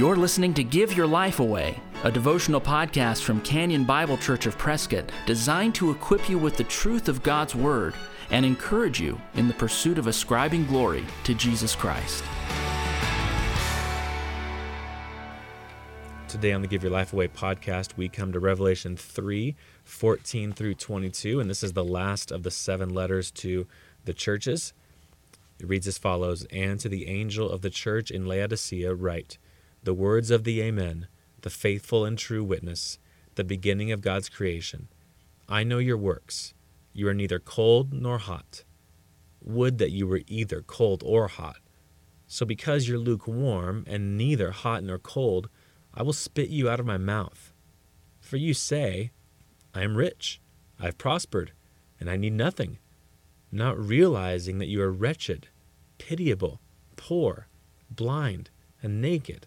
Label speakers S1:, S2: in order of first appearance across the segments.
S1: You're listening to Give Your Life Away, a devotional podcast from Canyon Bible Church of Prescott designed to equip you with the truth of God's Word and encourage you in the pursuit of ascribing glory to Jesus Christ.
S2: Today on the Give Your Life Away podcast, we come to Revelation 3 14 through 22, and this is the last of the seven letters to the churches. It reads as follows And to the angel of the church in Laodicea, write, the words of the Amen, the faithful and true witness, the beginning of God's creation. I know your works. You are neither cold nor hot. Would that you were either cold or hot. So because you're lukewarm and neither hot nor cold, I will spit you out of my mouth. For you say, I am rich, I have prospered, and I need nothing, not realizing that you are wretched, pitiable, poor, blind, and naked.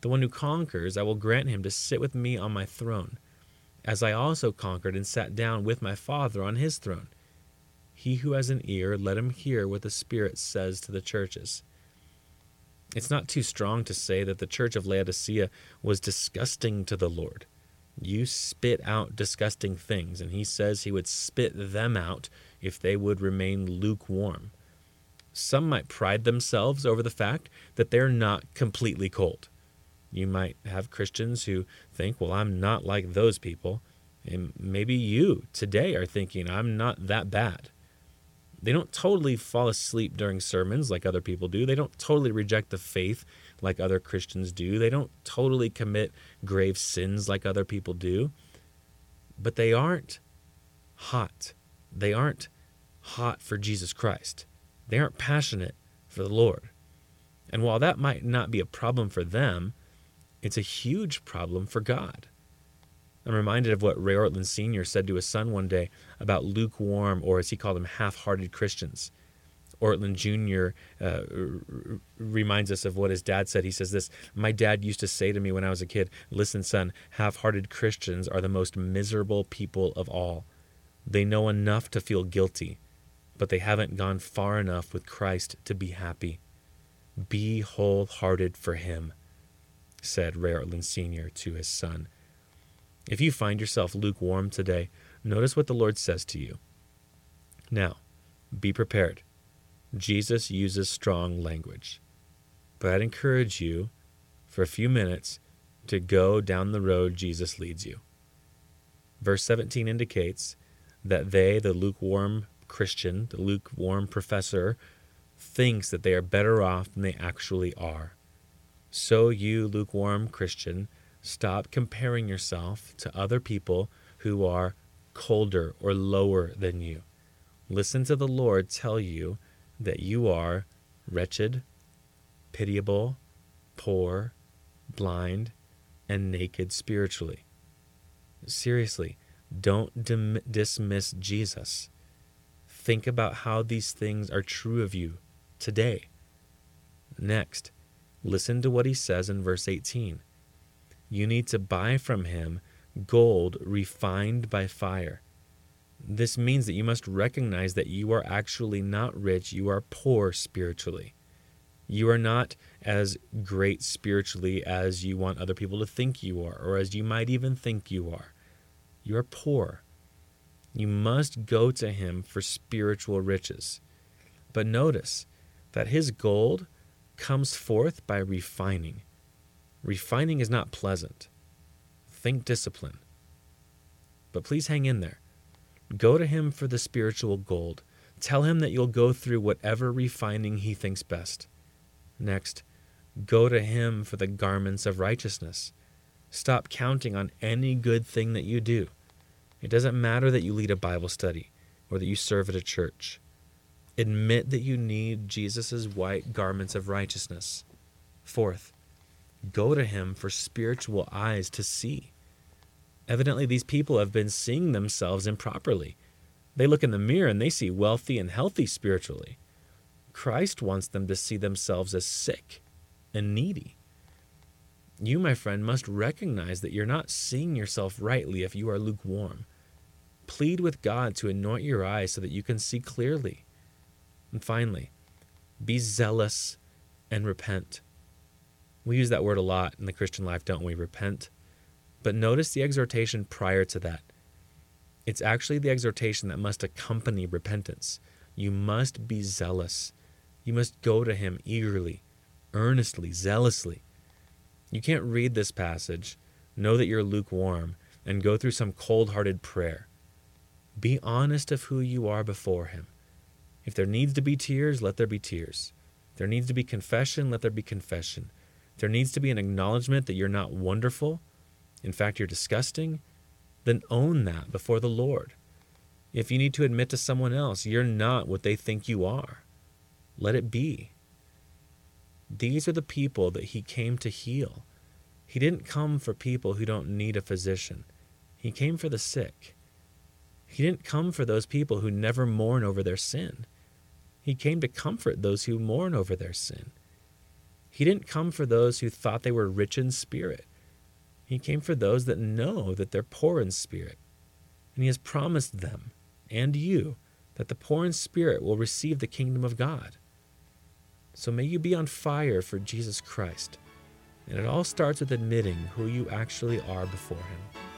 S2: The one who conquers, I will grant him to sit with me on my throne, as I also conquered and sat down with my Father on his throne. He who has an ear, let him hear what the Spirit says to the churches. It's not too strong to say that the church of Laodicea was disgusting to the Lord. You spit out disgusting things, and he says he would spit them out if they would remain lukewarm. Some might pride themselves over the fact that they're not completely cold. You might have Christians who think, well, I'm not like those people. And maybe you today are thinking, I'm not that bad. They don't totally fall asleep during sermons like other people do. They don't totally reject the faith like other Christians do. They don't totally commit grave sins like other people do. But they aren't hot. They aren't hot for Jesus Christ. They aren't passionate for the Lord. And while that might not be a problem for them, it's a huge problem for God. I'm reminded of what Ray Ortlund Sr. said to his son one day about lukewarm, or as he called them, half hearted Christians. Ortlund Jr. Uh, r- reminds us of what his dad said. He says this My dad used to say to me when I was a kid, Listen, son, half hearted Christians are the most miserable people of all. They know enough to feel guilty, but they haven't gone far enough with Christ to be happy. Be wholehearted for Him said Ray Sr. to his son. If you find yourself lukewarm today, notice what the Lord says to you. Now, be prepared. Jesus uses strong language. But I'd encourage you for a few minutes to go down the road Jesus leads you. Verse 17 indicates that they, the lukewarm Christian, the lukewarm professor, thinks that they are better off than they actually are. So, you lukewarm Christian, stop comparing yourself to other people who are colder or lower than you. Listen to the Lord tell you that you are wretched, pitiable, poor, blind, and naked spiritually. Seriously, don't dim- dismiss Jesus. Think about how these things are true of you today. Next, Listen to what he says in verse 18. You need to buy from him gold refined by fire. This means that you must recognize that you are actually not rich, you are poor spiritually. You are not as great spiritually as you want other people to think you are, or as you might even think you are. You are poor. You must go to him for spiritual riches. But notice that his gold comes forth by refining. Refining is not pleasant. Think discipline. But please hang in there. Go to Him for the spiritual gold. Tell Him that you'll go through whatever refining He thinks best. Next, go to Him for the garments of righteousness. Stop counting on any good thing that you do. It doesn't matter that you lead a Bible study or that you serve at a church. Admit that you need Jesus' white garments of righteousness. Fourth, Go to him for spiritual eyes to see. Evidently, these people have been seeing themselves improperly. They look in the mirror and they see wealthy and healthy spiritually. Christ wants them to see themselves as sick and needy. You, my friend, must recognize that you're not seeing yourself rightly if you are lukewarm. Plead with God to anoint your eyes so that you can see clearly. And finally, be zealous and repent. We use that word a lot in the Christian life, don't we? Repent. But notice the exhortation prior to that. It's actually the exhortation that must accompany repentance. You must be zealous. You must go to Him eagerly, earnestly, zealously. You can't read this passage, know that you're lukewarm, and go through some cold hearted prayer. Be honest of who you are before Him. If there needs to be tears, let there be tears. If there needs to be confession, let there be confession. If there needs to be an acknowledgement that you're not wonderful, in fact, you're disgusting, then own that before the Lord. If you need to admit to someone else you're not what they think you are, let it be. These are the people that he came to heal. He didn't come for people who don't need a physician, he came for the sick. He didn't come for those people who never mourn over their sin. He came to comfort those who mourn over their sin. He didn't come for those who thought they were rich in spirit. He came for those that know that they're poor in spirit. And He has promised them and you that the poor in spirit will receive the kingdom of God. So may you be on fire for Jesus Christ. And it all starts with admitting who you actually are before Him.